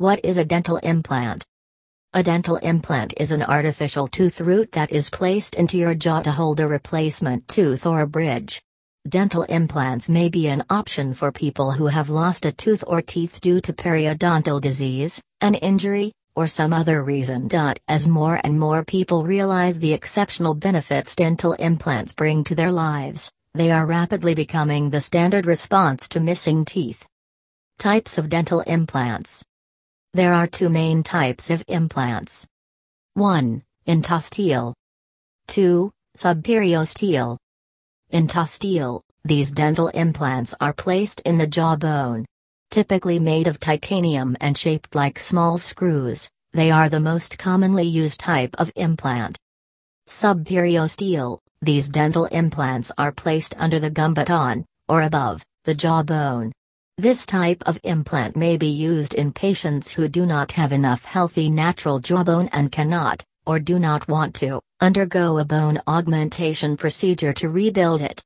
What is a dental implant? A dental implant is an artificial tooth root that is placed into your jaw to hold a replacement tooth or a bridge. Dental implants may be an option for people who have lost a tooth or teeth due to periodontal disease, an injury, or some other reason. As more and more people realize the exceptional benefits dental implants bring to their lives, they are rapidly becoming the standard response to missing teeth. Types of dental implants there are two main types of implants. 1. Endosteal. 2. Subperiosteal. Endosteal, these dental implants are placed in the jawbone. Typically made of titanium and shaped like small screws, they are the most commonly used type of implant. Subperiosteal, these dental implants are placed under the gum button, or above, the jawbone. This type of implant may be used in patients who do not have enough healthy natural jawbone and cannot, or do not want to, undergo a bone augmentation procedure to rebuild it.